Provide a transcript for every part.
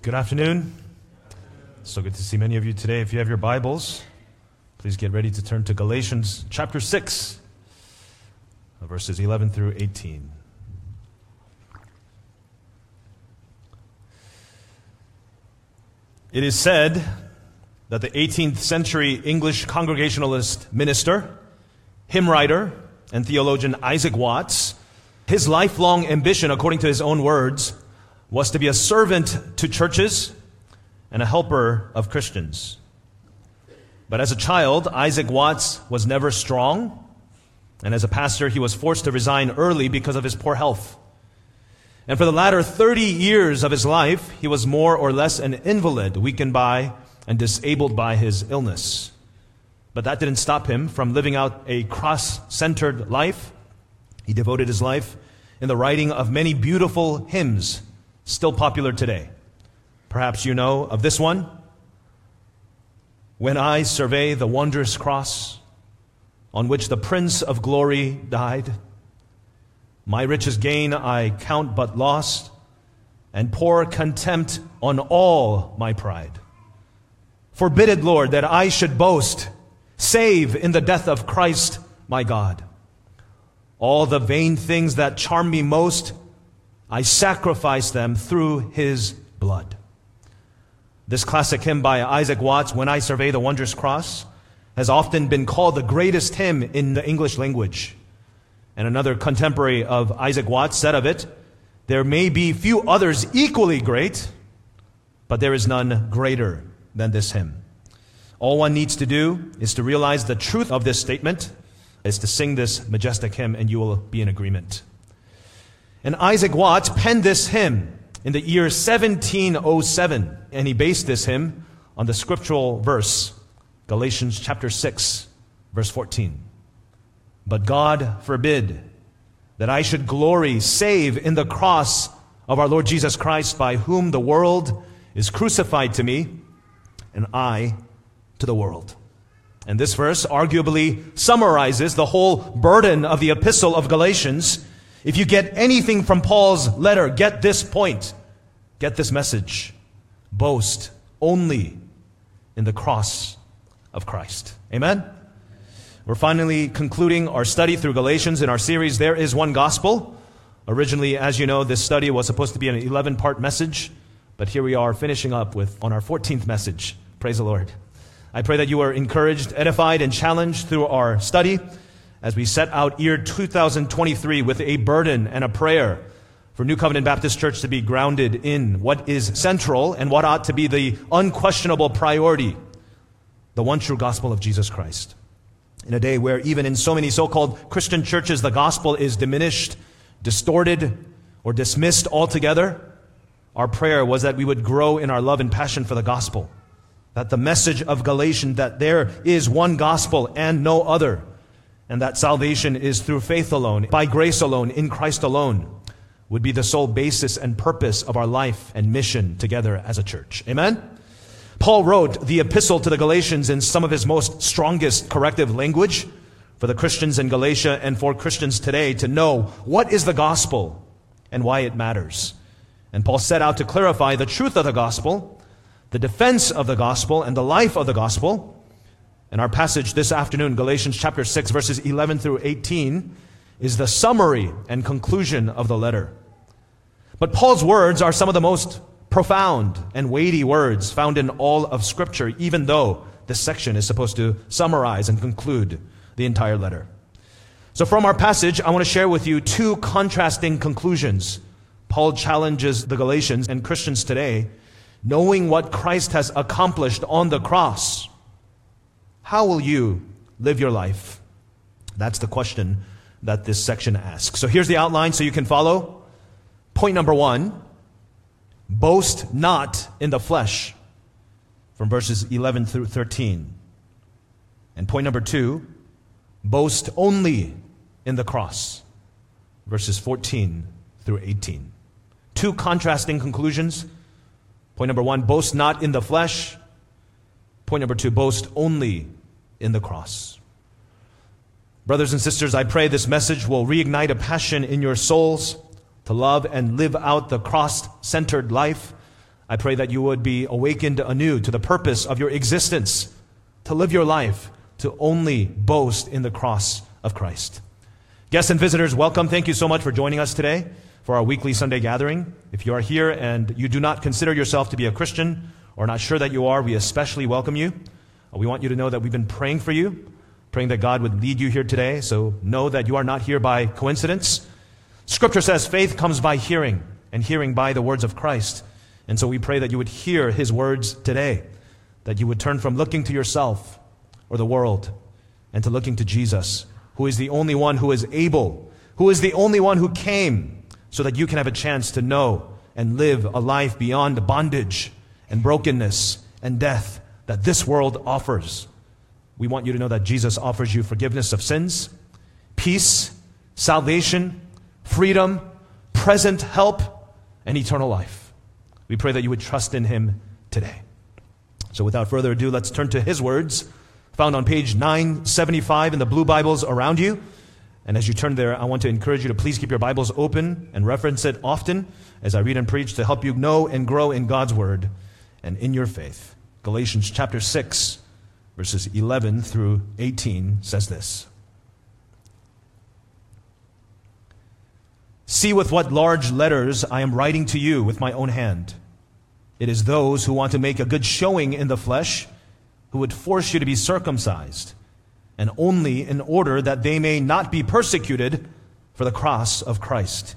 Good afternoon. So good to see many of you today. If you have your Bibles, please get ready to turn to Galatians chapter 6, verses 11 through 18. It is said that the 18th century English Congregationalist minister, hymn writer, and theologian Isaac Watts, his lifelong ambition, according to his own words, was to be a servant to churches and a helper of Christians. But as a child, Isaac Watts was never strong, and as a pastor, he was forced to resign early because of his poor health. And for the latter 30 years of his life, he was more or less an invalid, weakened by and disabled by his illness. But that didn't stop him from living out a cross centered life. He devoted his life in the writing of many beautiful hymns, still popular today. Perhaps you know of this one. When I survey the wondrous cross on which the Prince of Glory died, my richest gain I count but lost, and pour contempt on all my pride. Forbid it, Lord, that I should boast, save in the death of Christ my God. All the vain things that charm me most, I sacrifice them through his blood. This classic hymn by Isaac Watts, When I Survey the Wondrous Cross, has often been called the greatest hymn in the English language. And another contemporary of Isaac Watts said of it, There may be few others equally great, but there is none greater than this hymn. All one needs to do is to realize the truth of this statement, is to sing this majestic hymn, and you will be in agreement. And Isaac Watts penned this hymn in the year 1707, and he based this hymn on the scriptural verse, Galatians chapter 6, verse 14. But God forbid that I should glory save in the cross of our Lord Jesus Christ, by whom the world is crucified to me, and I to the world. And this verse arguably summarizes the whole burden of the epistle of Galatians. If you get anything from Paul's letter, get this point. Get this message. Boast only in the cross of Christ. Amen? We're finally concluding our study through Galatians in our series, There is One Gospel. Originally, as you know, this study was supposed to be an 11 part message, but here we are finishing up with on our 14th message. Praise the Lord. I pray that you are encouraged, edified, and challenged through our study as we set out year 2023 with a burden and a prayer for New Covenant Baptist Church to be grounded in what is central and what ought to be the unquestionable priority the one true gospel of Jesus Christ in a day where even in so many so-called Christian churches, the gospel is diminished, distorted, or dismissed altogether, our prayer was that we would grow in our love and passion for the gospel. That the message of Galatians, that there is one gospel and no other, and that salvation is through faith alone, by grace alone, in Christ alone, would be the sole basis and purpose of our life and mission together as a church. Amen? Paul wrote the epistle to the Galatians in some of his most strongest corrective language for the Christians in Galatia and for Christians today to know what is the gospel and why it matters. And Paul set out to clarify the truth of the gospel, the defense of the gospel, and the life of the gospel. And our passage this afternoon, Galatians chapter 6, verses 11 through 18, is the summary and conclusion of the letter. But Paul's words are some of the most profound and weighty words found in all of Scripture, even though this section is supposed to summarize and conclude the entire letter. So, from our passage, I want to share with you two contrasting conclusions. Paul challenges the Galatians and Christians today, knowing what Christ has accomplished on the cross. How will you live your life? That's the question that this section asks. So, here's the outline so you can follow. Point number one Boast not in the flesh, from verses 11 through 13. And point number two, boast only in the cross, verses 14 through 18. Two contrasting conclusions. Point number one, boast not in the flesh. Point number two, boast only in the cross. Brothers and sisters, I pray this message will reignite a passion in your souls to love and live out the cross centered life, I pray that you would be awakened anew to the purpose of your existence, to live your life, to only boast in the cross of Christ. Guests and visitors, welcome. Thank you so much for joining us today for our weekly Sunday gathering. If you are here and you do not consider yourself to be a Christian or not sure that you are, we especially welcome you. We want you to know that we've been praying for you, praying that God would lead you here today. So know that you are not here by coincidence. Scripture says faith comes by hearing, and hearing by the words of Christ. And so we pray that you would hear his words today, that you would turn from looking to yourself or the world and to looking to Jesus, who is the only one who is able, who is the only one who came so that you can have a chance to know and live a life beyond bondage and brokenness and death that this world offers. We want you to know that Jesus offers you forgiveness of sins, peace, salvation, freedom, present help, and eternal life. We pray that you would trust in him today. So without further ado, let's turn to his words, found on page 975 in the blue Bibles around you. And as you turn there, I want to encourage you to please keep your Bibles open and reference it often as I read and preach to help you know and grow in God's Word and in your faith. Galatians chapter 6, verses 11 through 18 says this. See with what large letters I am writing to you with my own hand. It is those who want to make a good showing in the flesh who would force you to be circumcised, and only in order that they may not be persecuted for the cross of Christ.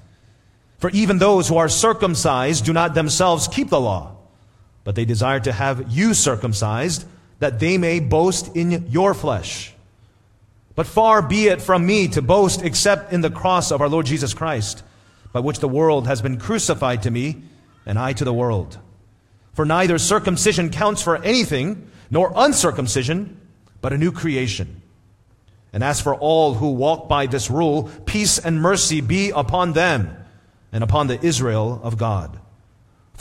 For even those who are circumcised do not themselves keep the law, but they desire to have you circumcised, that they may boast in your flesh. But far be it from me to boast except in the cross of our Lord Jesus Christ, by which the world has been crucified to me, and I to the world. For neither circumcision counts for anything, nor uncircumcision, but a new creation. And as for all who walk by this rule, peace and mercy be upon them and upon the Israel of God.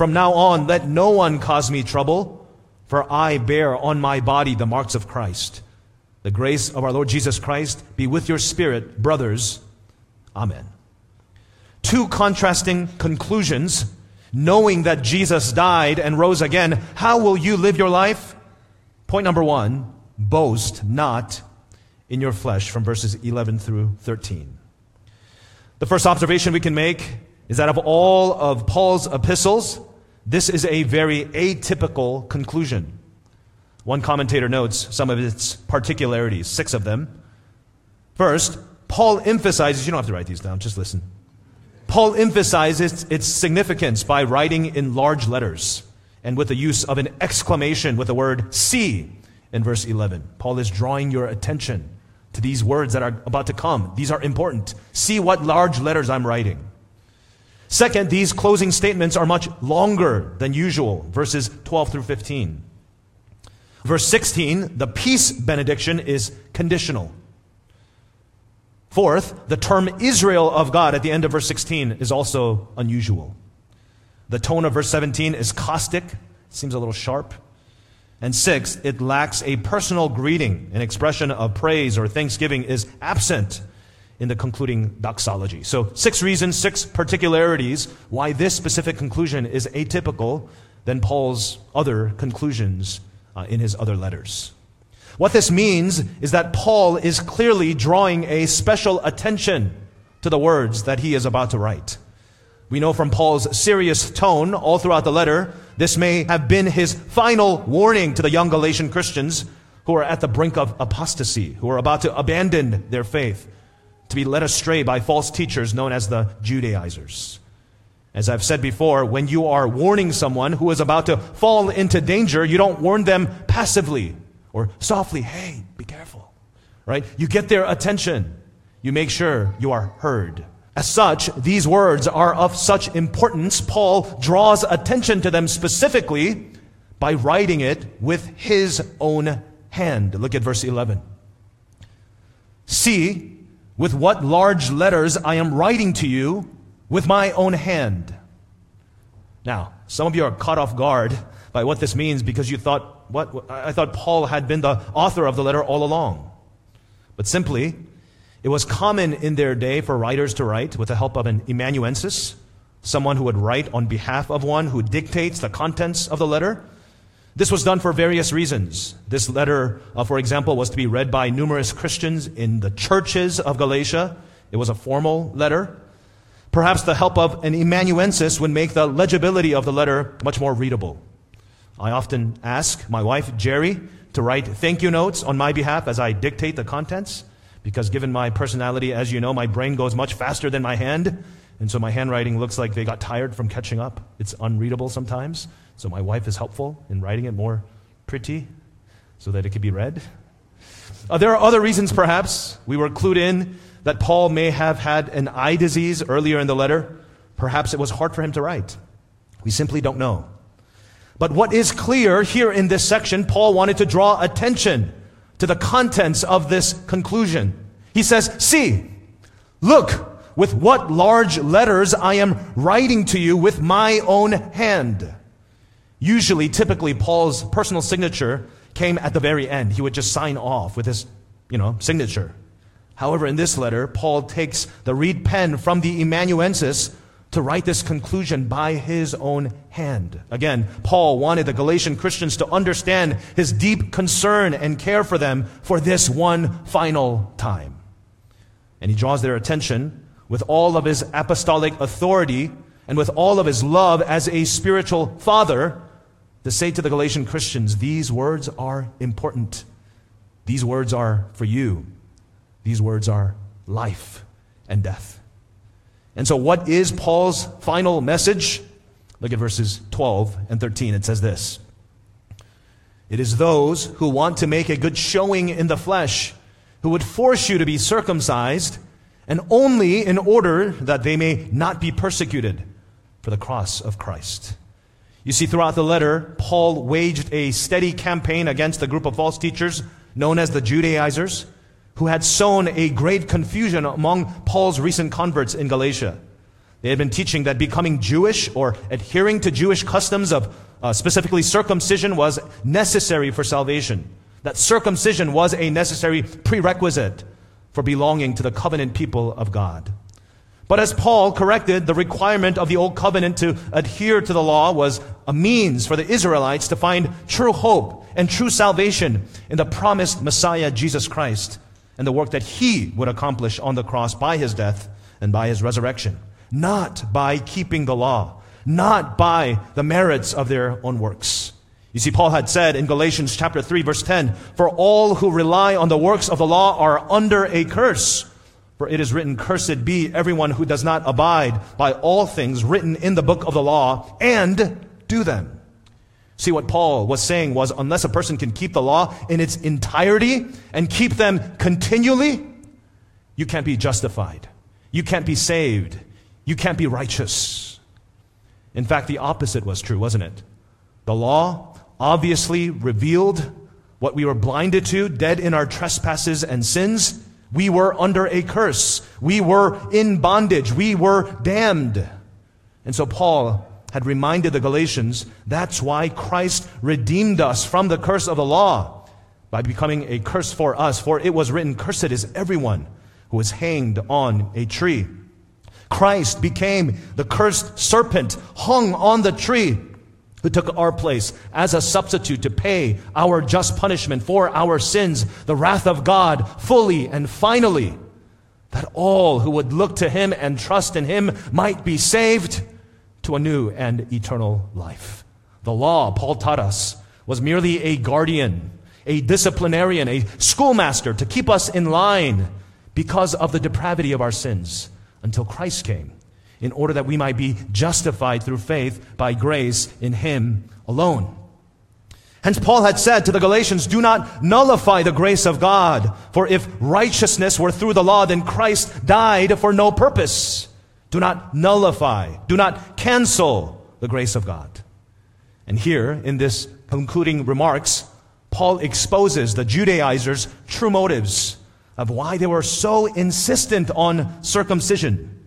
From now on, let no one cause me trouble, for I bear on my body the marks of Christ. The grace of our Lord Jesus Christ be with your spirit, brothers. Amen. Two contrasting conclusions. Knowing that Jesus died and rose again, how will you live your life? Point number one boast not in your flesh, from verses 11 through 13. The first observation we can make is that of all of Paul's epistles, this is a very atypical conclusion. One commentator notes some of its particularities, six of them. First, Paul emphasizes, you don't have to write these down, just listen. Paul emphasizes its significance by writing in large letters and with the use of an exclamation with the word see in verse 11. Paul is drawing your attention to these words that are about to come. These are important. See what large letters I'm writing. Second, these closing statements are much longer than usual, verses 12 through 15. Verse 16, the peace benediction is conditional. Fourth, the term Israel of God at the end of verse 16 is also unusual. The tone of verse 17 is caustic, seems a little sharp. And sixth, it lacks a personal greeting. An expression of praise or thanksgiving is absent in the concluding doxology. So, six reasons, six particularities why this specific conclusion is atypical than Paul's other conclusions uh, in his other letters. What this means is that Paul is clearly drawing a special attention to the words that he is about to write. We know from Paul's serious tone all throughout the letter, this may have been his final warning to the young Galatian Christians who are at the brink of apostasy, who are about to abandon their faith, to be led astray by false teachers known as the Judaizers. As I've said before, when you are warning someone who is about to fall into danger, you don't warn them passively or softly, hey, be careful. Right? You get their attention. You make sure you are heard. As such, these words are of such importance, Paul draws attention to them specifically by writing it with his own hand. Look at verse 11. See with what large letters I am writing to you with my own hand. Now, some of you are caught off guard by what this means because you thought, what? I thought Paul had been the author of the letter all along. But simply, it was common in their day for writers to write with the help of an amanuensis someone who would write on behalf of one who dictates the contents of the letter. This was done for various reasons. This letter, uh, for example, was to be read by numerous Christians in the churches of Galatia. It was a formal letter. Perhaps the help of an amanuensis would make the legibility of the letter much more readable. I often ask my wife, Jerry, to write thank you notes on my behalf as I dictate the contents, because given my personality, as you know, my brain goes much faster than my hand, and so my handwriting looks like they got tired from catching up. It's unreadable sometimes. So my wife is helpful in writing it more pretty so that it could be read. Uh, there are other reasons, perhaps. We were clued in that Paul may have had an eye disease earlier in the letter. Perhaps it was hard for him to write. We simply don't know. But what is clear here in this section, Paul wanted to draw attention to the contents of this conclusion. He says, See, look, with what large letters I am writing to you with my own hand. Usually, typically, Paul's personal signature came at the very end. He would just sign off with his, you know, signature. However, in this letter, Paul takes the reed pen from the amanuensis to write this conclusion by his own hand. Again, Paul wanted the Galatian Christians to understand his deep concern and care for them for this one final time. And he draws their attention with all of his apostolic authority and with all of his love as a spiritual father to say to the Galatian Christians, these words are important. These words are for you. These words are life and death. And so, what is Paul's final message? Look at verses 12 and 13. It says this It is those who want to make a good showing in the flesh who would force you to be circumcised and only in order that they may not be persecuted for the cross of Christ. You see, throughout the letter, Paul waged a steady campaign against a group of false teachers known as the Judaizers, who had sown a great confusion among Paul's recent converts in Galatia. They had been teaching that becoming Jewish or adhering to Jewish customs of uh, specifically circumcision was necessary for salvation. That circumcision was a necessary prerequisite for belonging to the covenant people of God. But as Paul corrected, the requirement of the old covenant to adhere to the law was a means for the Israelites to find true hope and true salvation in the promised Messiah, Jesus Christ, and the work that he would accomplish on the cross by his death and by his resurrection. Not by keeping the law, not by the merits of their own works. You see, Paul had said in Galatians chapter 3 verse 10, For all who rely on the works of the law are under a curse. For it is written, Cursed be everyone who does not abide by all things written in the book of the law and do them. See, what Paul was saying was, unless a person can keep the law in its entirety and keep them continually, you can't be justified. You can't be saved. You can't be righteous. In fact, the opposite was true, wasn't it? The law obviously revealed what we were blinded to, dead in our trespasses and sins. We were under a curse. We were in bondage. We were damned. And so Paul had reminded the Galatians that's why Christ redeemed us from the curse of the law by becoming a curse for us. For it was written, Cursed is everyone who is hanged on a tree. Christ became the cursed serpent hung on the tree who took our place as a substitute to pay our just punishment for our sins, the wrath of God, fully and finally, that all who would look to him and trust in him might be saved to a new and eternal life. The law, Paul taught us, was merely a guardian, a disciplinarian, a schoolmaster to keep us in line because of the depravity of our sins until Christ came in order that we might be justified through faith by grace in Him alone. Hence, Paul had said to the Galatians, Do not nullify the grace of God, for if righteousness were through the law, then Christ died for no purpose. Do not nullify, do not cancel the grace of God. And here, in this concluding remarks, Paul exposes the Judaizers' true motives of why they were so insistent on circumcision.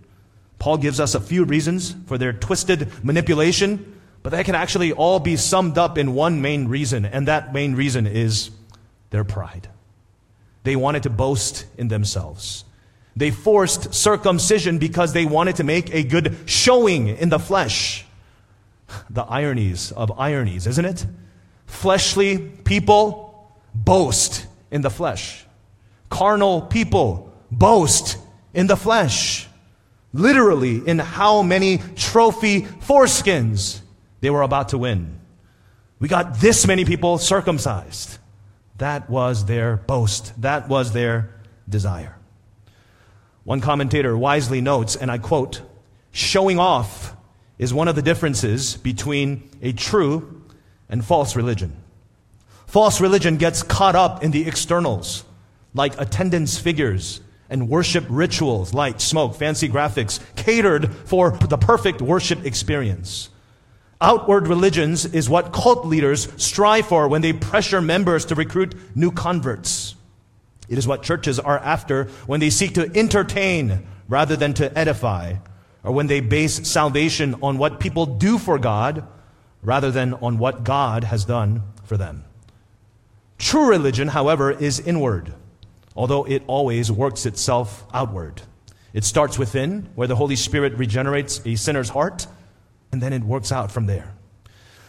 Paul gives us a few reasons for their twisted manipulation, but they can actually all be summed up in one main reason, and that main reason is their pride. They wanted to boast in themselves. They forced circumcision because they wanted to make a good showing in the flesh. The ironies of ironies, isn't it? Fleshly people boast in the flesh. Carnal people boast in the flesh. Literally, in how many trophy foreskins they were about to win. We got this many people circumcised. That was their boast. That was their desire. One commentator wisely notes, and I quote, showing off is one of the differences between a true and false religion. False religion gets caught up in the externals, like attendance figures and worship rituals, light, smoke, fancy graphics, catered for the perfect worship experience. Outward religions is what cult leaders strive for when they pressure members to recruit new converts. It is what churches are after when they seek to entertain rather than to edify, or when they base salvation on what people do for God rather than on what God has done for them. True religion, however, is inward, although it always works itself outward. It starts within, where the Holy Spirit regenerates a sinner's heart and then it works out from there.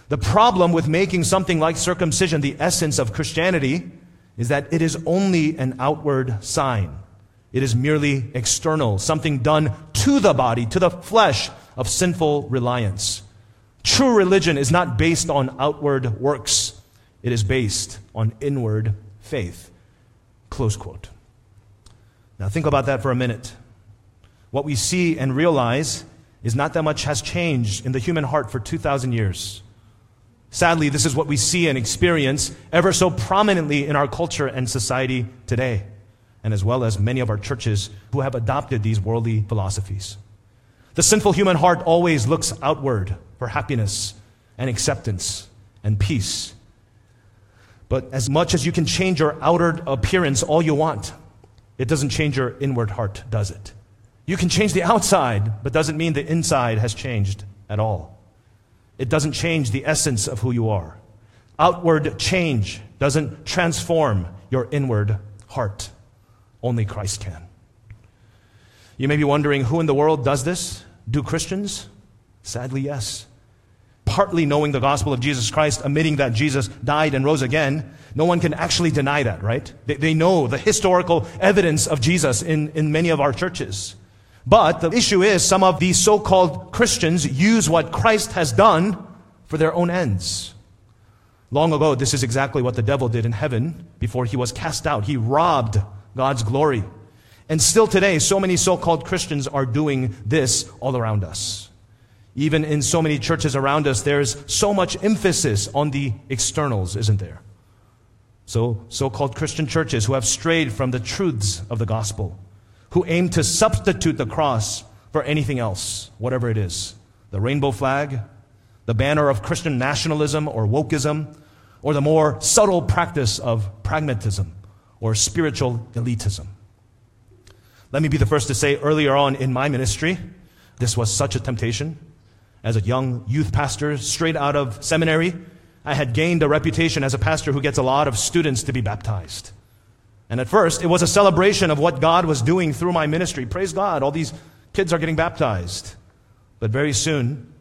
The problem with making something like circumcision the essence of Christianity is that it is only an outward sign. It is merely external, something done to the body, to the flesh of sinful reliance. True religion is not based on outward works. It is based on inward faith. Close quote. Now think about that for a minute. What we see and realize is not that much has changed in the human heart for 2,000 years. Sadly, this is what we see and experience ever so prominently in our culture and society today, and as well as many of our churches who have adopted these worldly philosophies. The sinful human heart always looks outward for happiness and acceptance and peace. But as much as you can change your outer appearance all you want, it doesn't change your inward heart, does it? You can change the outside, but doesn't mean the inside has changed at all. It doesn't change the essence of who you are. Outward change doesn't transform your inward heart. Only Christ can. You may be wondering who in the world does this? Do Christians? Sadly, yes. Partly knowing the gospel of Jesus Christ, admitting that Jesus died and rose again, no one can actually deny that, right? They, they know the historical evidence of Jesus in, in many of our churches. But the issue is some of these so-called Christians use what Christ has done for their own ends. Long ago, this is exactly what the devil did in heaven before he was cast out. He robbed God's glory. And still today, so many so-called Christians are doing this all around us. Even in so many churches around us, there's so much emphasis on the externals, isn't there? So, so-called Christian churches who have strayed from the truths of the gospel who aim to substitute the cross for anything else, whatever it is the rainbow flag, the banner of Christian nationalism or wokeism, or the more subtle practice of pragmatism or spiritual elitism. Let me be the first to say earlier on in my ministry, this was such a temptation. As a young youth pastor, straight out of seminary, I had gained a reputation as a pastor who gets a lot of students to be baptized. And at first, it was a celebration of what God was doing through my ministry. Praise God, all these kids are getting baptized. But very soon,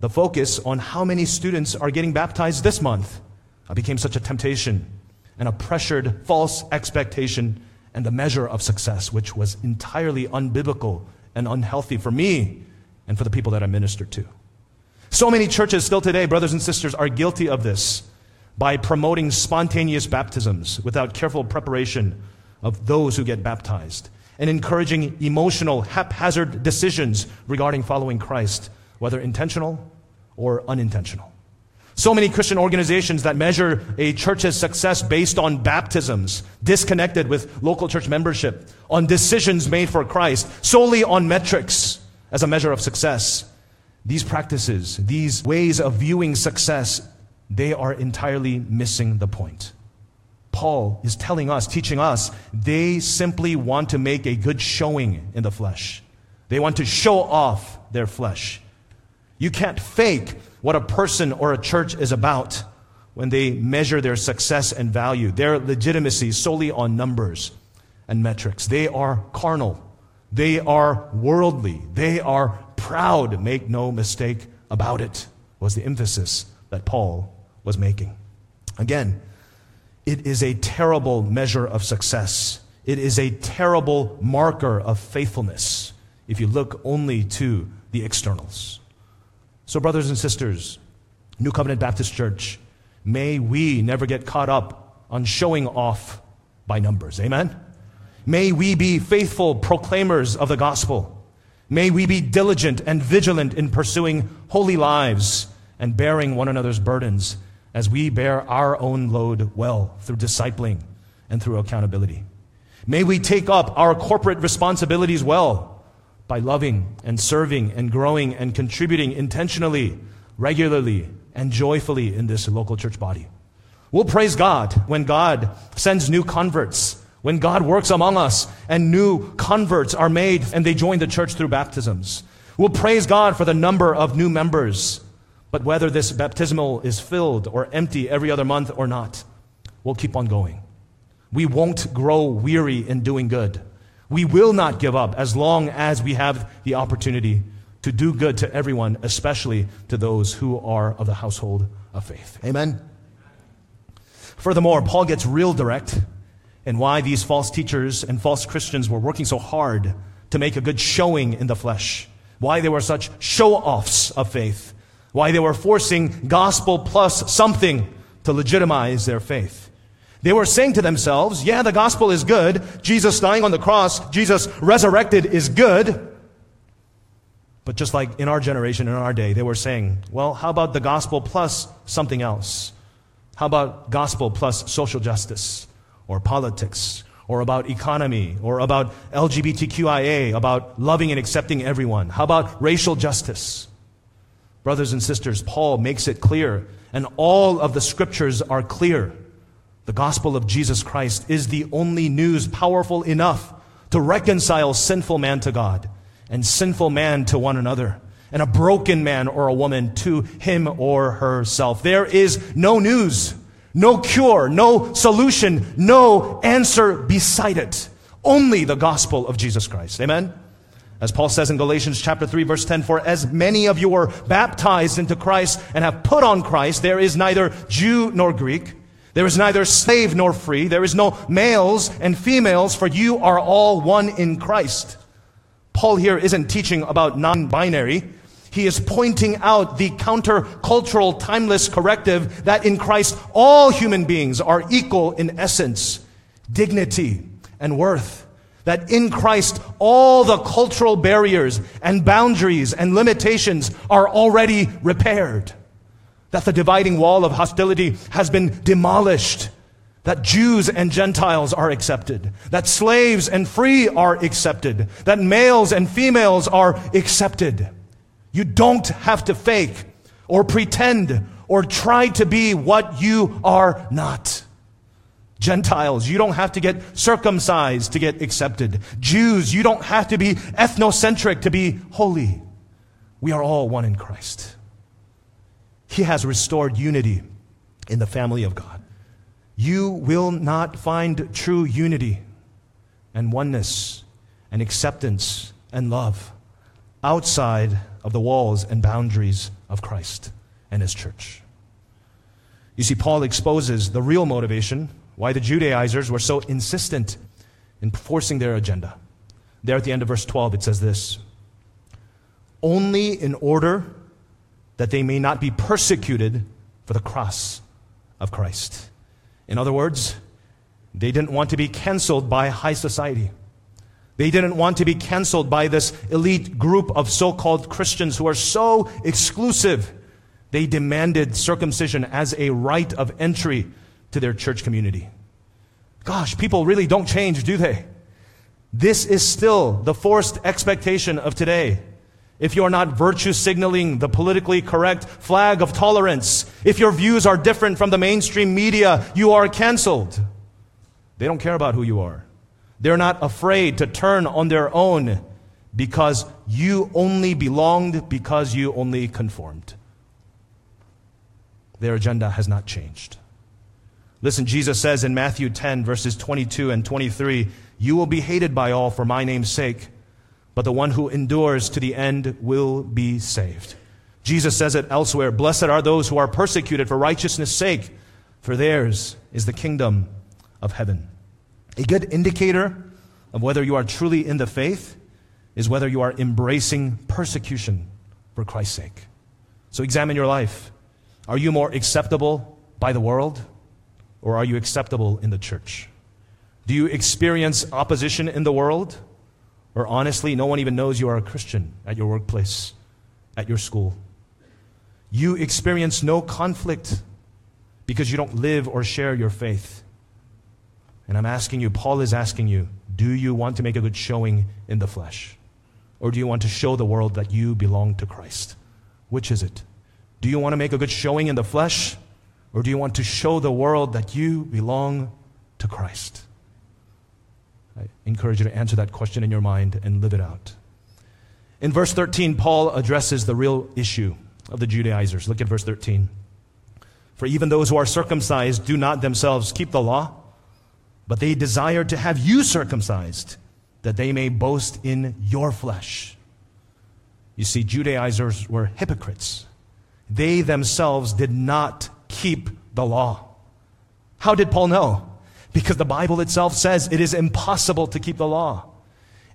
the focus on how many students are getting baptized this month uh, became such a temptation and a pressured false expectation and the measure of success, which was entirely unbiblical and unhealthy for me and for the people that I minister to. So many churches still today, brothers and sisters, are guilty of this by promoting spontaneous baptisms without careful preparation of those who get baptized and encouraging emotional, haphazard decisions regarding following Christ, whether intentional or unintentional. So many Christian organizations that measure a church's success based on baptisms, disconnected with local church membership, on decisions made for Christ, solely on metrics as a measure of success. These practices, these ways of viewing success they are entirely missing the point. Paul is telling us, teaching us, they simply want to make a good showing in the flesh. They want to show off their flesh. You can't fake what a person or a church is about when they measure their success and value, their legitimacy solely on numbers, and metrics. They are carnal. They are worldly. They are proud. Make no mistake about it, was the emphasis that Paul was making. Again, it is a terrible measure of success. It is a terrible marker of faithfulness if you look only to the externals. So, brothers and sisters, New Covenant Baptist Church, may we never get caught up on showing off by numbers. Amen? May we be faithful proclaimers of the gospel. May we be diligent and vigilant in pursuing holy lives and bearing one another's burdens as we bear our own load well through discipling and through accountability. May we take up our corporate responsibilities well by loving and serving and growing and contributing intentionally, regularly, and joyfully in this local church body. We'll praise God when God sends new converts, when God works among us and new converts are made and they join the church through baptisms. We'll praise God for the number of new members. But whether this baptismal is filled or empty every other month or not, we'll keep on going. We won't grow weary in doing good. We will not give up as long as we have the opportunity to do good to everyone, especially to those who are of the household of faith. Amen. Furthermore, Paul gets real direct in why these false teachers and false Christians were working so hard to make a good showing in the flesh, why they were such show offs of faith, why they were forcing gospel plus something to legitimize their faith. They were saying to themselves, yeah, the gospel is good. Jesus dying on the cross, Jesus resurrected is good. But just like in our generation, in our day, they were saying, well, how about the gospel plus something else? How about gospel plus social justice or politics or about economy or about LGBTQIA, about loving and accepting everyone? How about racial justice? Brothers and sisters, Paul makes it clear, and all of the scriptures are clear the gospel of Jesus Christ is the only news powerful enough to reconcile sinful man to God and sinful man to one another and a broken man or a woman to him or herself. There is no news, no cure, no solution, no answer beside it. Only the gospel of Jesus Christ. Amen? As Paul says in Galatians chapter 3 verse 10, for as many of you were baptized into Christ and have put on Christ, there is neither Jew nor Greek, there is neither slave nor free. There is no males and females, for you are all one in Christ. Paul here isn't teaching about non binary. He is pointing out the countercultural, timeless corrective that in Christ all human beings are equal in essence, dignity, and worth. That in Christ all the cultural barriers and boundaries and limitations are already repaired that the dividing wall of hostility has been demolished, that Jews and Gentiles are accepted, that slaves and free are accepted, that males and females are accepted. You don't have to fake or pretend or try to be what you are not. Gentiles, you don't have to get circumcised to get accepted. Jews, you don't have to be ethnocentric to be holy. We are all one in Christ. He has restored unity in the family of God. You will not find true unity and oneness and acceptance and love outside of the walls and boundaries of Christ and His church. You see, Paul exposes the real motivation why the Judaizers were so insistent in forcing their agenda. There at the end of verse 12, it says this Only in order that they may not be persecuted for the cross of Christ. In other words, they didn't want to be canceled by high society. They didn't want to be canceled by this elite group of so called Christians who are so exclusive. They demanded circumcision as a right of entry to their church community. Gosh, people really don't change, do they? This is still the forced expectation of today if you're not virtue signaling the politically correct flag of tolerance, if your views are different from the mainstream media, you are canceled. They don't care about who you are. They're not afraid to turn on their own because you only belonged, because you only conformed. Their agenda has not changed. Listen, Jesus says in Matthew 10, verses 22 and 23, You will be hated by all for my name's sake, but the one who endures to the end will be saved. Jesus says it elsewhere Blessed are those who are persecuted for righteousness' sake, for theirs is the kingdom of heaven. A good indicator of whether you are truly in the faith is whether you are embracing persecution for Christ's sake. So examine your life. Are you more acceptable by the world? Or are you acceptable in the church? Do you experience opposition in the world? Or honestly, no one even knows you are a Christian at your workplace, at your school? You experience no conflict because you don't live or share your faith. And I'm asking you, Paul is asking you, do you want to make a good showing in the flesh? Or do you want to show the world that you belong to Christ? Which is it? Do you want to make a good showing in the flesh? Or do you want to show the world that you belong to Christ? I encourage you to answer that question in your mind and live it out. In verse 13, Paul addresses the real issue of the Judaizers. Look at verse 13. For even those who are circumcised do not themselves keep the law, but they desire to have you circumcised, that they may boast in your flesh. You see, Judaizers were hypocrites. They themselves did not keep the law. How did Paul know? Because the Bible itself says it is impossible to keep the law.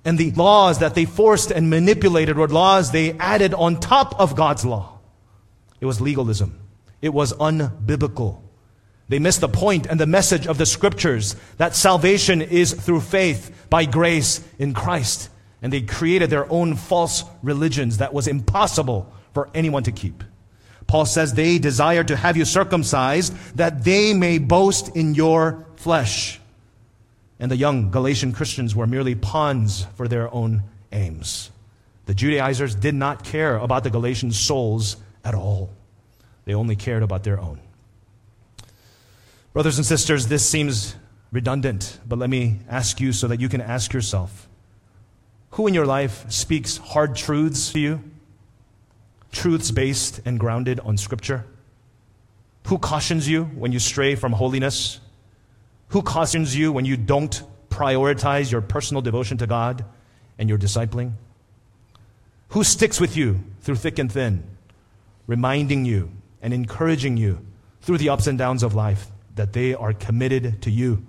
And the laws that they forced and manipulated were laws they added on top of God's law. It was legalism. It was unbiblical. They missed the point and the message of the scriptures that salvation is through faith by grace in Christ. And they created their own false religions that was impossible for anyone to keep. Paul says they desire to have you circumcised that they may boast in your flesh. And the young Galatian Christians were merely pawns for their own aims. The Judaizers did not care about the Galatian souls at all, they only cared about their own. Brothers and sisters, this seems redundant, but let me ask you so that you can ask yourself who in your life speaks hard truths to you? truths based and grounded on Scripture? Who cautions you when you stray from holiness? Who cautions you when you don't prioritize your personal devotion to God and your discipling? Who sticks with you through thick and thin, reminding you and encouraging you through the ups and downs of life that they are committed to you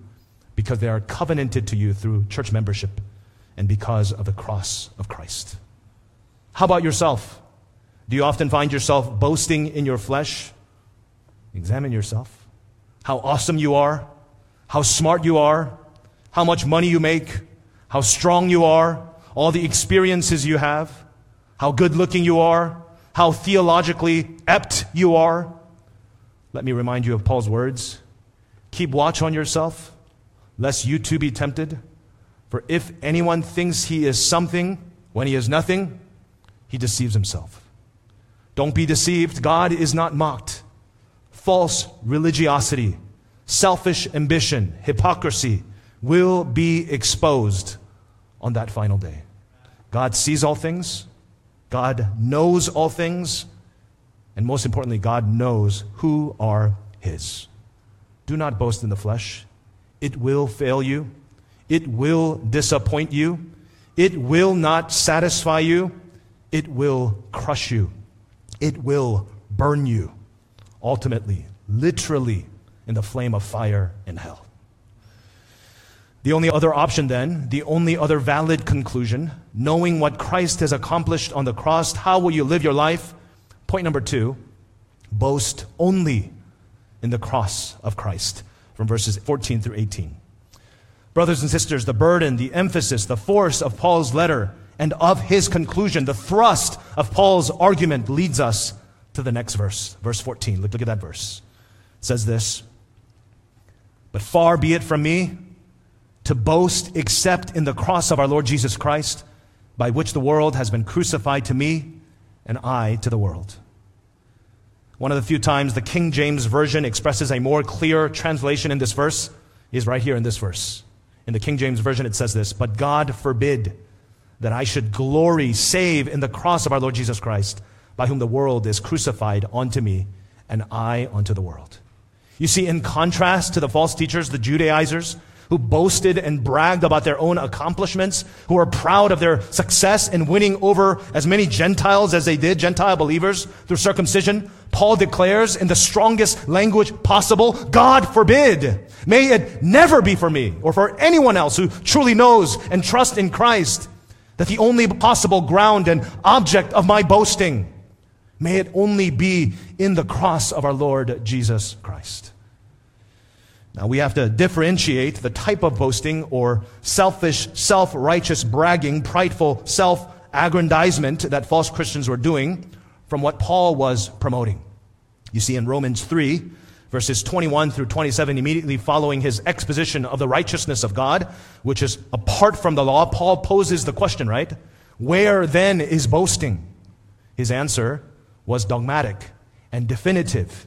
because they are covenanted to you through church membership and because of the cross of Christ? How about yourself? Do you often find yourself boasting in your flesh? Examine yourself. How awesome you are, how smart you are, how much money you make, how strong you are, all the experiences you have, how good looking you are, how theologically apt you are. Let me remind you of Paul's words Keep watch on yourself, lest you too be tempted. For if anyone thinks he is something when he is nothing, he deceives himself. Don't be deceived. God is not mocked. False religiosity, selfish ambition, hypocrisy will be exposed on that final day. God sees all things, God knows all things, and most importantly, God knows who are His. Do not boast in the flesh. It will fail you. It will disappoint you. It will not satisfy you. It will crush you it will burn you, ultimately, literally, in the flame of fire in hell. The only other option, then, the only other valid conclusion, knowing what Christ has accomplished on the cross, how will you live your life? Point number two boast only in the cross of Christ, from verses 14 through 18. Brothers and sisters, the burden, the emphasis, the force of Paul's letter and of his conclusion, the thrust of Paul's argument leads us to the next verse, verse 14. Look, look at that verse. It says this But far be it from me to boast except in the cross of our Lord Jesus Christ, by which the world has been crucified to me and I to the world. One of the few times the King James Version expresses a more clear translation in this verse is right here in this verse. In the King James Version, it says this But God forbid that I should glory save in the cross of our Lord Jesus Christ, by whom the world is crucified unto me, and I unto the world. You see, in contrast to the false teachers, the Judaizers, who boasted and bragged about their own accomplishments, who were proud of their success in winning over as many Gentiles as they did, Gentile believers, through circumcision, Paul declares in the strongest language possible, God forbid. May it never be for me or for anyone else who truly knows and trusts in Christ that the only possible ground and object of my boasting may it only be in the cross of our Lord Jesus Christ. Now, we have to differentiate the type of boasting or selfish, self righteous bragging, prideful self aggrandizement that false Christians were doing from what Paul was promoting. You see, in Romans 3, verses 21 through 27, immediately following his exposition of the righteousness of God, which is apart from the law, Paul poses the question, right? Where then is boasting? His answer was dogmatic and definitive.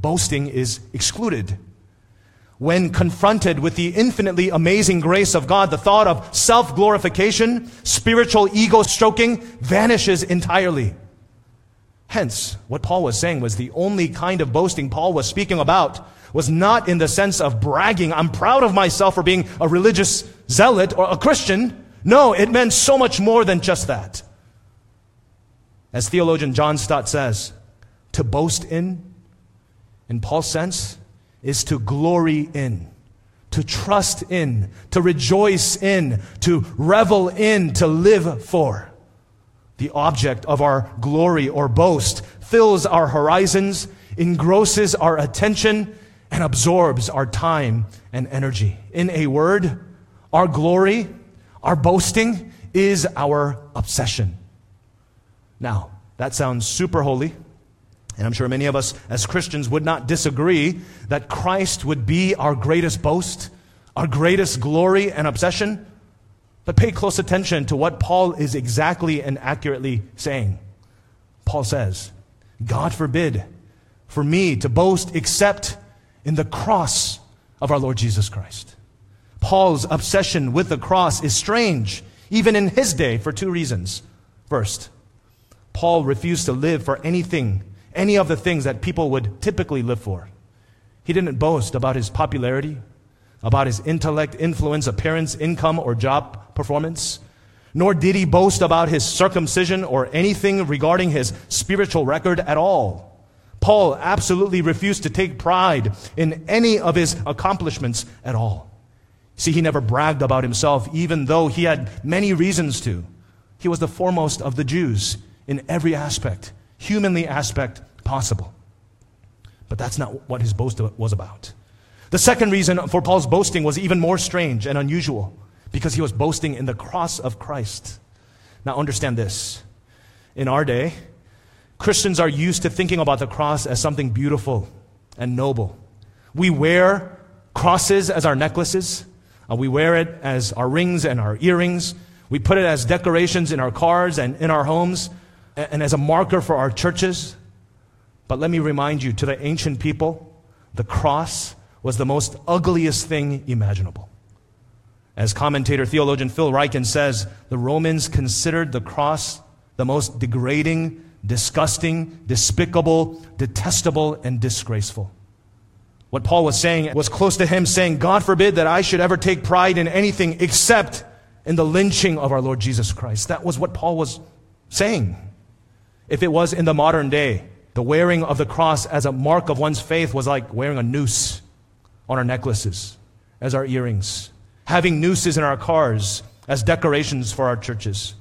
Boasting is excluded when confronted with the infinitely amazing grace of God, the thought of self glorification, spiritual ego stroking vanishes entirely. Hence, what Paul was saying was the only kind of boasting Paul was speaking about was not in the sense of bragging, I'm proud of myself for being a religious zealot or a Christian. No, it meant so much more than just that. As theologian John Stott says, to boast in, in Paul's sense, is to glory in, to trust in, to rejoice in, to revel in, to live for. The object of our glory or boast fills our horizons, engrosses our attention, and absorbs our time and energy. In a word, our glory, our boasting is our obsession. Now, that sounds super holy. And I'm sure many of us as Christians would not disagree that Christ would be our greatest boast, our greatest glory and obsession. But pay close attention to what Paul is exactly and accurately saying. Paul says, God forbid for me to boast except in the cross of our Lord Jesus Christ. Paul's obsession with the cross is strange, even in his day, for two reasons. First, Paul refused to live for anything any of the things that people would typically live for. He didn't boast about his popularity, about his intellect, influence, appearance, income, or job performance. Nor did he boast about his circumcision or anything regarding his spiritual record at all. Paul absolutely refused to take pride in any of his accomplishments at all. See, he never bragged about himself, even though he had many reasons to. He was the foremost of the Jews in every aspect humanly aspect possible. But that's not what his boast was about. The second reason for Paul's boasting was even more strange and unusual because he was boasting in the cross of Christ. Now, understand this. In our day, Christians are used to thinking about the cross as something beautiful and noble. We wear crosses as our necklaces, uh, we wear it as our rings and our earrings. We put it as decorations in our cars and in our homes and as a marker for our churches. But let me remind you to the ancient people, the cross was the most ugliest thing imaginable. As commentator theologian Phil Ryken says, the Romans considered the cross the most degrading, disgusting, despicable, detestable, and disgraceful. What Paul was saying was close to him saying, God forbid that I should ever take pride in anything except in the lynching of our Lord Jesus Christ. That was what Paul was saying. If it was in the modern day, the wearing of the cross as a mark of one's faith was like wearing a noose on our necklaces, as our earrings, having nooses in our cars as decorations for our churches.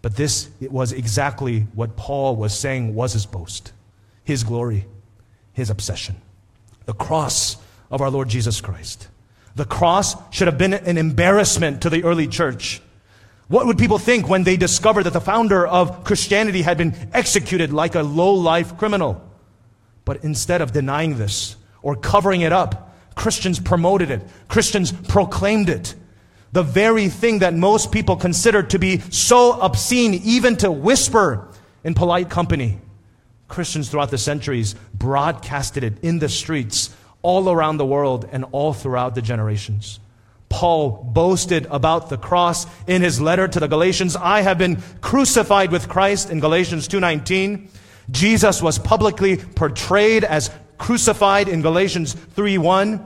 But this was exactly what Paul was saying was his boast, his glory, his obsession. The cross of our Lord Jesus Christ. The cross should have been an embarrassment to the early church. What would people think when they discovered that the founder of Christianity had been executed like a low life criminal? But instead of denying this or covering it up, Christians promoted it. Christians proclaimed it. The very thing that most people consider to be so obscene, even to whisper in polite company. Christians throughout the centuries broadcasted it in the streets all around the world and all throughout the generations. Paul boasted about the cross in his letter to the Galatians. I have been crucified with Christ in Galatians 2:19. Jesus was publicly portrayed as crucified in Galatians 3 1.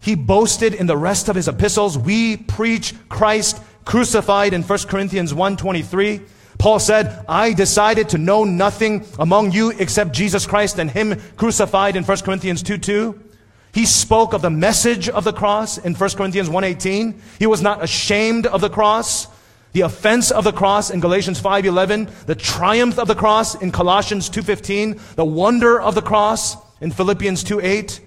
He boasted in the rest of his epistles, we preach Christ crucified in 1 Corinthians 1:23. Paul said, I decided to know nothing among you except Jesus Christ and him crucified in 1 Corinthians 2 2. He spoke of the message of the cross in 1 Corinthians 1:18. He was not ashamed of the cross, the offense of the cross in Galatians 5:11, the triumph of the cross in Colossians 2:15, the wonder of the cross in Philippians 2:8.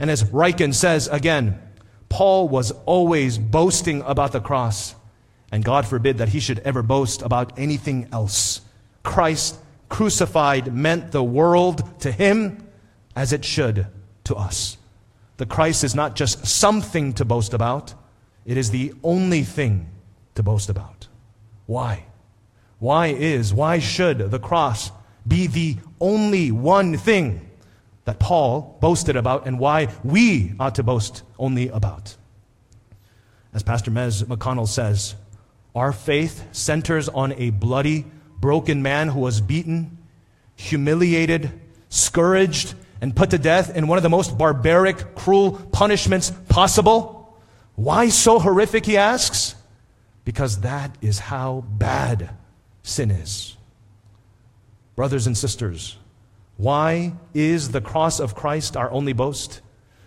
And as Ryken says again, Paul was always boasting about the cross, and God forbid that he should ever boast about anything else. Christ crucified meant the world to him as it should to us. The Christ is not just something to boast about, it is the only thing to boast about. Why? Why is, why should the cross be the only one thing that Paul boasted about and why we ought to boast only about? As Pastor Mez McConnell says, our faith centers on a bloody, broken man who was beaten, humiliated, scourged, and put to death in one of the most barbaric, cruel punishments possible. Why so horrific, he asks? Because that is how bad sin is. Brothers and sisters, why is the cross of Christ our only boast?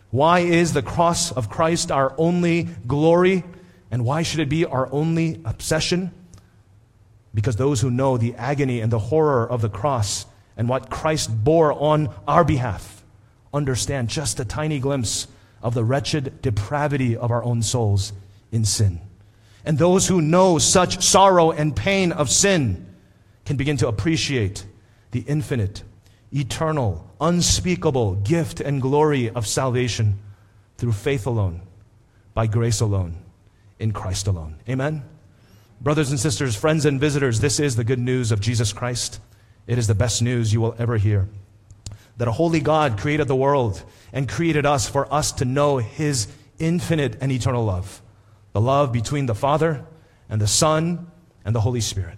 Why is the cross of Christ our only glory? And why should it be our only obsession? Because those who know the agony and the horror of the cross and what Christ bore on our behalf understand just a tiny glimpse of the wretched depravity of our own souls in sin. And those who know such sorrow and pain of sin can begin to appreciate the infinite, eternal, unspeakable gift and glory of salvation through faith alone, by grace alone, in Christ alone. Amen? Brothers and sisters, friends and visitors, this is the good news of Jesus Christ. It is the best news you will ever hear. That a holy God created the world and created us for us to know his infinite and eternal love. The love between the Father and the Son and the Holy Spirit.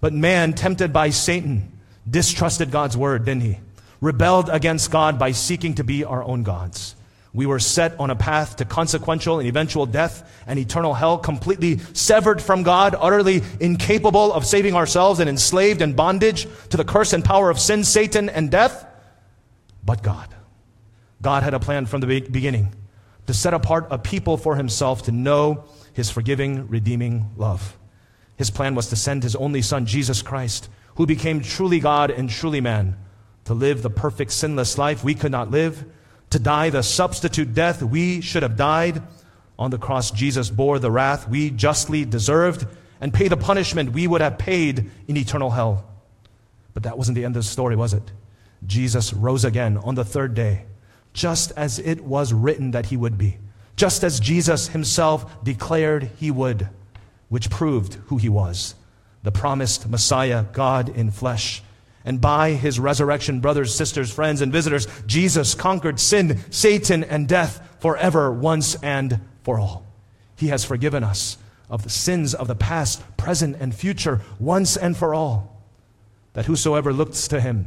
But man, tempted by Satan, distrusted God's word, didn't he? Rebelled against God by seeking to be our own gods. We were set on a path to consequential and eventual death and eternal hell, completely severed from God, utterly incapable of saving ourselves and enslaved in bondage to the curse and power of sin, Satan, and death. But God. God had a plan from the beginning to set apart a people for himself to know his forgiving, redeeming love. His plan was to send his only son, Jesus Christ, who became truly God and truly man, to live the perfect, sinless life we could not live to die the substitute death we should have died. On the cross, Jesus bore the wrath we justly deserved and paid the punishment we would have paid in eternal hell. But that wasn't the end of the story, was it? Jesus rose again on the third day, just as it was written that he would be, just as Jesus himself declared he would, which proved who he was the promised Messiah, God in flesh. And by his resurrection, brothers, sisters, friends, and visitors, Jesus conquered sin, Satan, and death forever, once and for all. He has forgiven us of the sins of the past, present, and future, once and for all. That whosoever looks to him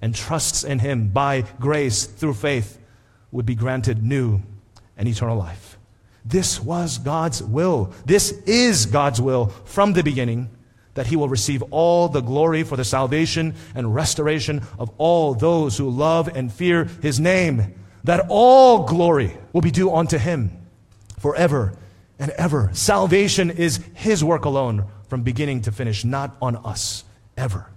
and trusts in him by grace through faith would be granted new and eternal life. This was God's will. This is God's will from the beginning that he will receive all the glory for the salvation and restoration of all those who love and fear his name. That all glory will be due unto him forever and ever. Salvation is his work alone from beginning to finish, not on us, ever.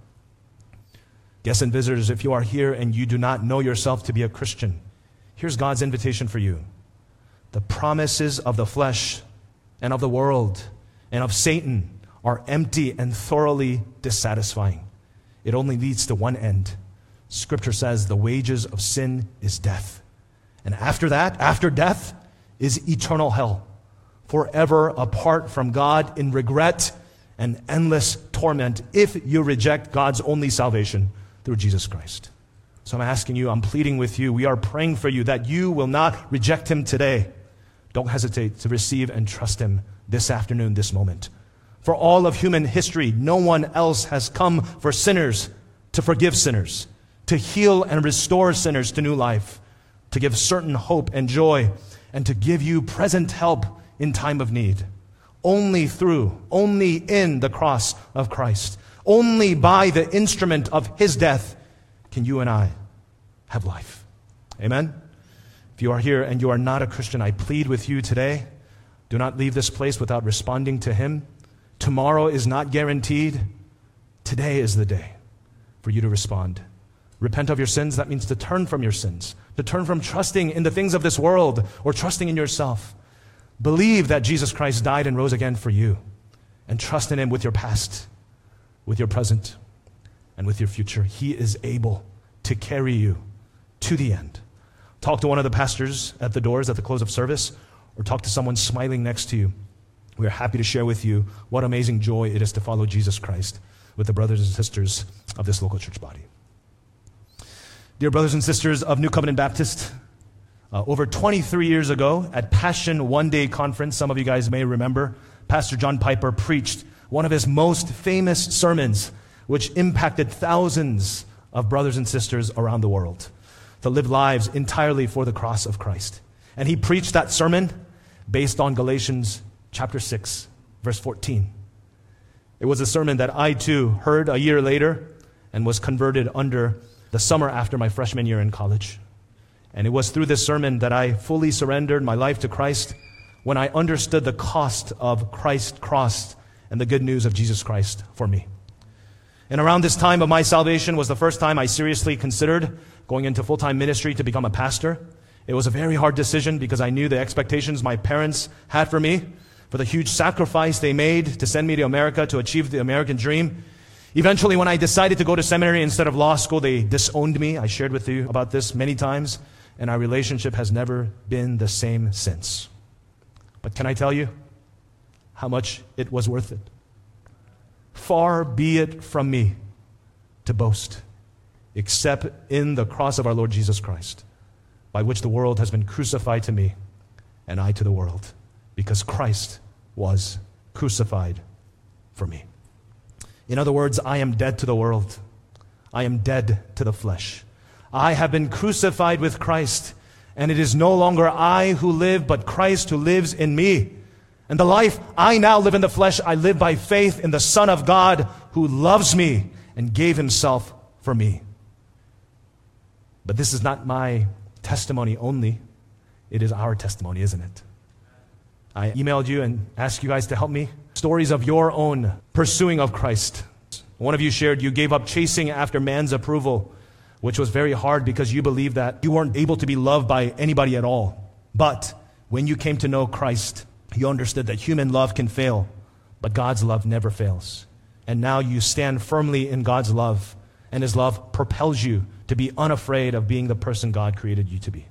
Guests and visitors, if you are here and you do not know yourself to be a Christian, here's God's invitation for you. The promises of the flesh and of the world and of Satan are empty and thoroughly dissatisfying. It only leads to one end. Scripture says the wages of sin is death. And after that, after death, is eternal hell, forever apart from God in regret and endless torment if you reject God's only salvation through Jesus Christ. So I'm asking you, I'm pleading with you, we are praying for you that you will not reject Him today. Don't hesitate to receive and trust Him this afternoon, this moment. For all of human history, no one else has come for sinners to forgive sinners. to heal and restore sinners to new life, to give certain hope and joy, and to give you present help in time of need. Only through, only in the cross of Christ, only by the instrument of his death can you and I have life. Amen? If you are here and you are not a Christian, I plead with you today do not leave this place without responding to him. Tomorrow is not guaranteed. Today is the day for you to respond. Repent of your sins, that means to turn from your sins, to turn from trusting in the things of this world or trusting in yourself. Believe that Jesus Christ died and rose again for you, and trust in Him with your past, with your present, and with your future. He is able to carry you to the end. Talk to one of the pastors at the doors at the close of service, or talk to someone smiling next to you. We are happy to share with you what amazing joy it is to follow Jesus Christ with the brothers and sisters of this local church body. Dear brothers and sisters of New Covenant Baptist, uh, over 23 years ago at Passion One Day Conference, some of you guys may remember, Pastor John Piper preached one of his most famous sermons, which impacted thousands of brothers and sisters around the world to live lives entirely for the cross of Christ. And he preached that sermon based on Galatians chapter 6, verse 14. It was a sermon that I too heard a year later and was converted under the summer after my freshman year in college. And it was through this sermon that I fully surrendered my life to Christ when I understood the cost of Christ cross and the good news of Jesus Christ for me. And around this time of my salvation was the first time I seriously considered going into full time ministry to become a pastor. It was a very hard decision because I knew the expectations my parents had for me, for the huge sacrifice they made to send me to America to achieve the American dream. Eventually, when I decided to go to seminary instead of law school, they disowned me. I shared with you about this many times, and our relationship has never been the same since. But can I tell you how much it was worth it? Far be it from me to boast, except in the cross of our Lord Jesus Christ, by which the world has been crucified to me, and I to the world, because Christ was crucified for me. In other words, I am dead to the world. I am dead to the flesh. I have been crucified with Christ, and it is no longer I who live, but Christ who lives in me. And the life I now live in the flesh, I live by faith in the Son of God who loves me and gave himself for me. But this is not my testimony only. It is our testimony, isn't it? I emailed you and asked you guys to help me stories of your own pursuing of Christ. One of you shared you gave up chasing after man's approval, which was very hard because you believed that you weren't able to be loved by anybody at all. But when you came to know Christ, you understood that human love can fail, but God's love never fails. And now you stand firmly in God's love, and His love propels you to be unafraid of being the person God created you to be.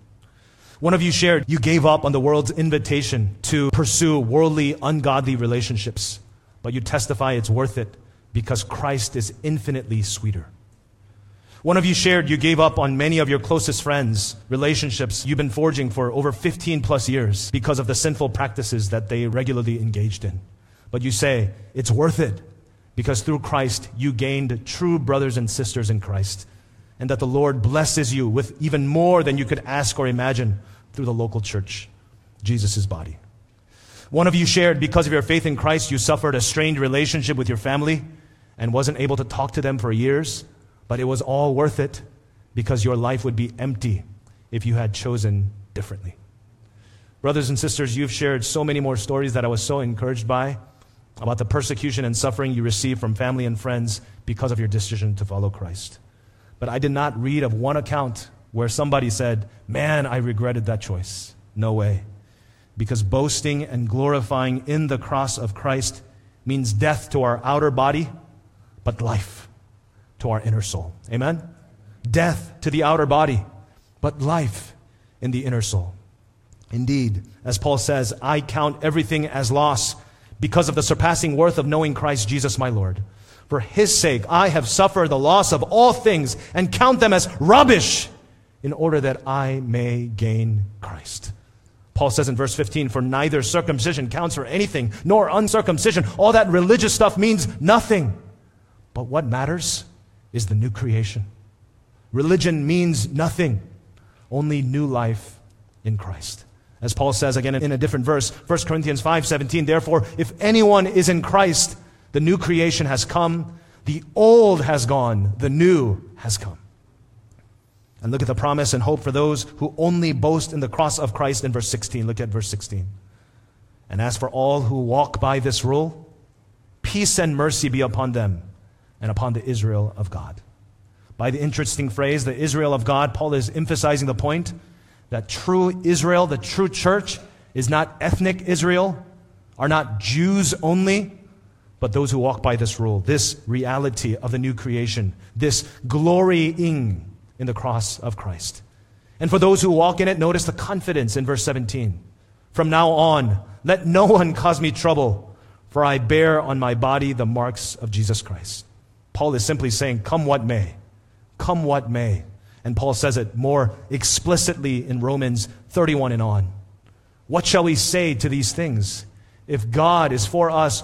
One of you shared you gave up on the world's invitation to pursue worldly, ungodly relationships, but you testify it's worth it because Christ is infinitely sweeter. One of you shared you gave up on many of your closest friends, relationships you've been forging for over 15 plus years because of the sinful practices that they regularly engaged in. But you say it's worth it because through Christ you gained true brothers and sisters in Christ and that the Lord blesses you with even more than you could ask or imagine through the local church, Jesus' body. One of you shared because of your faith in Christ, you suffered a strained relationship with your family and wasn't able to talk to them for years, but it was all worth it because your life would be empty if you had chosen differently. Brothers and sisters, you've shared so many more stories that I was so encouraged by about the persecution and suffering you received from family and friends because of your decision to follow Christ. But I did not read of one account where somebody said, Man, I regretted that choice. No way. Because boasting and glorifying in the cross of Christ means death to our outer body, but life to our inner soul. Amen? Death to the outer body, but life in the inner soul. Indeed, as Paul says, I count everything as loss because of the surpassing worth of knowing Christ Jesus my Lord for his sake, I have suffered the loss of all things and count them as rubbish in order that I may gain Christ. Paul says in verse 15, For neither circumcision counts for anything, nor uncircumcision. All that religious stuff means nothing. But what matters is the new creation. Religion means nothing, only new life in Christ. As Paul says again in a different verse, 1 Corinthians 5:17, therefore if anyone is in Christ, the new creation has come, the old has gone, the new has come. And look at the promise and hope for those who only boast in the cross of Christ in verse 16. Look at verse 16. And as for all who walk by this rule, peace and mercy be upon them and upon the Israel of God. By the interesting phrase, the Israel of God, Paul is emphasizing the point that true Israel, the true church, is not ethnic Israel, are not Jews only, but those who walk by this rule, this reality of the new creation, this glorying in the cross of Christ. And for those who walk in it, notice the confidence in verse 17. From now on, let no one cause me trouble, for I bear on my body the marks of Jesus Christ. Paul is simply saying, Come what may, come what may. And Paul says it more explicitly in Romans 31 and on. What shall we say to these things? If God is for us,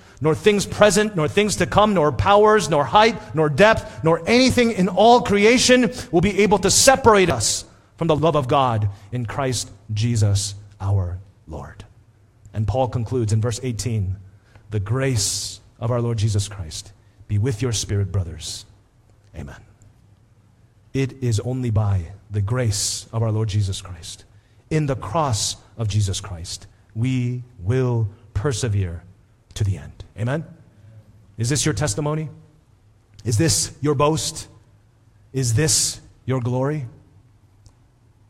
nor things present, nor things to come, nor powers, nor height, nor depth, nor anything in all creation will be able to separate us from the love of God in Christ Jesus our Lord. And Paul concludes in verse 18 the grace of our Lord Jesus Christ be with your spirit, brothers. Amen. It is only by the grace of our Lord Jesus Christ, in the cross of Jesus Christ, we will persevere to the end. Amen? Is this your testimony? Is this your boast? Is this your glory?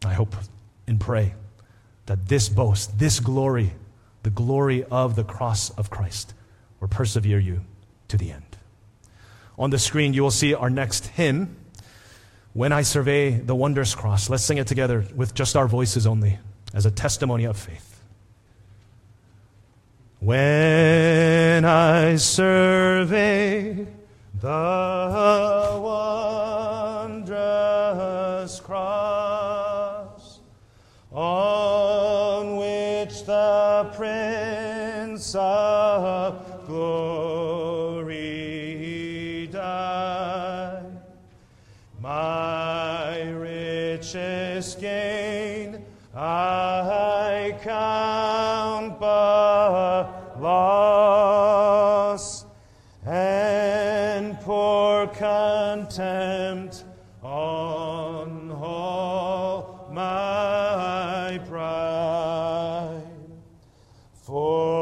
I hope and pray that this boast, this glory, the glory of the cross of Christ, will persevere you to the end. On the screen, you will see our next hymn. When I survey the wondrous cross, let's sing it together with just our voices only as a testimony of faith. When I survey the wondrous cross on which the Prince of Forbidden,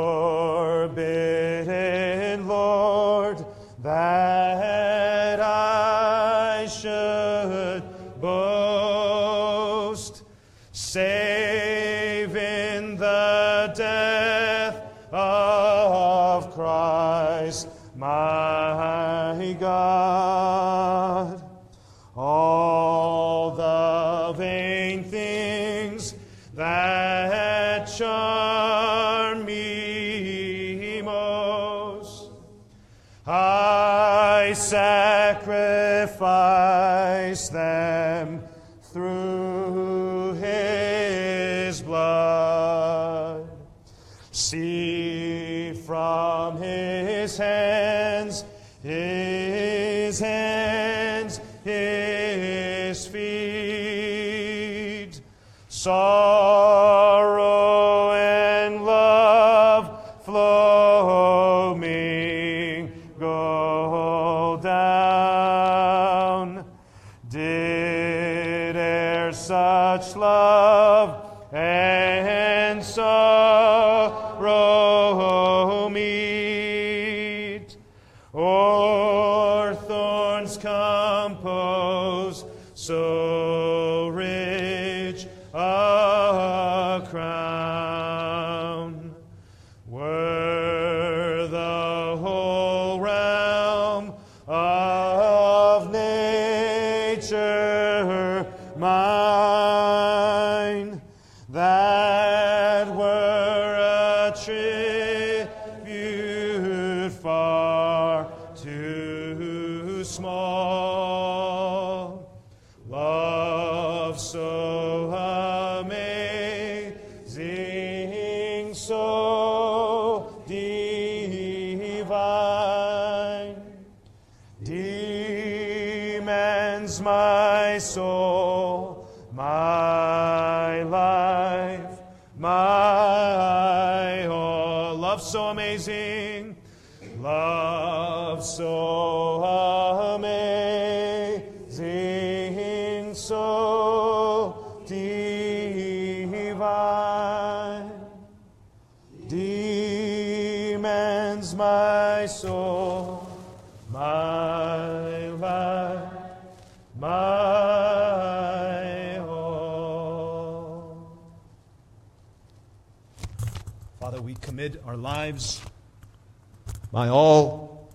my all,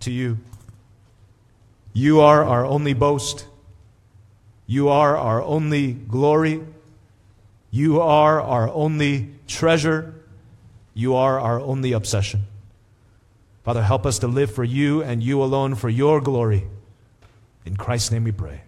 to you. You are our only boast. You are our only glory. You are our only treasure. You are our only obsession. Father, help us to live for you and you alone for your glory. In Christ's name we pray.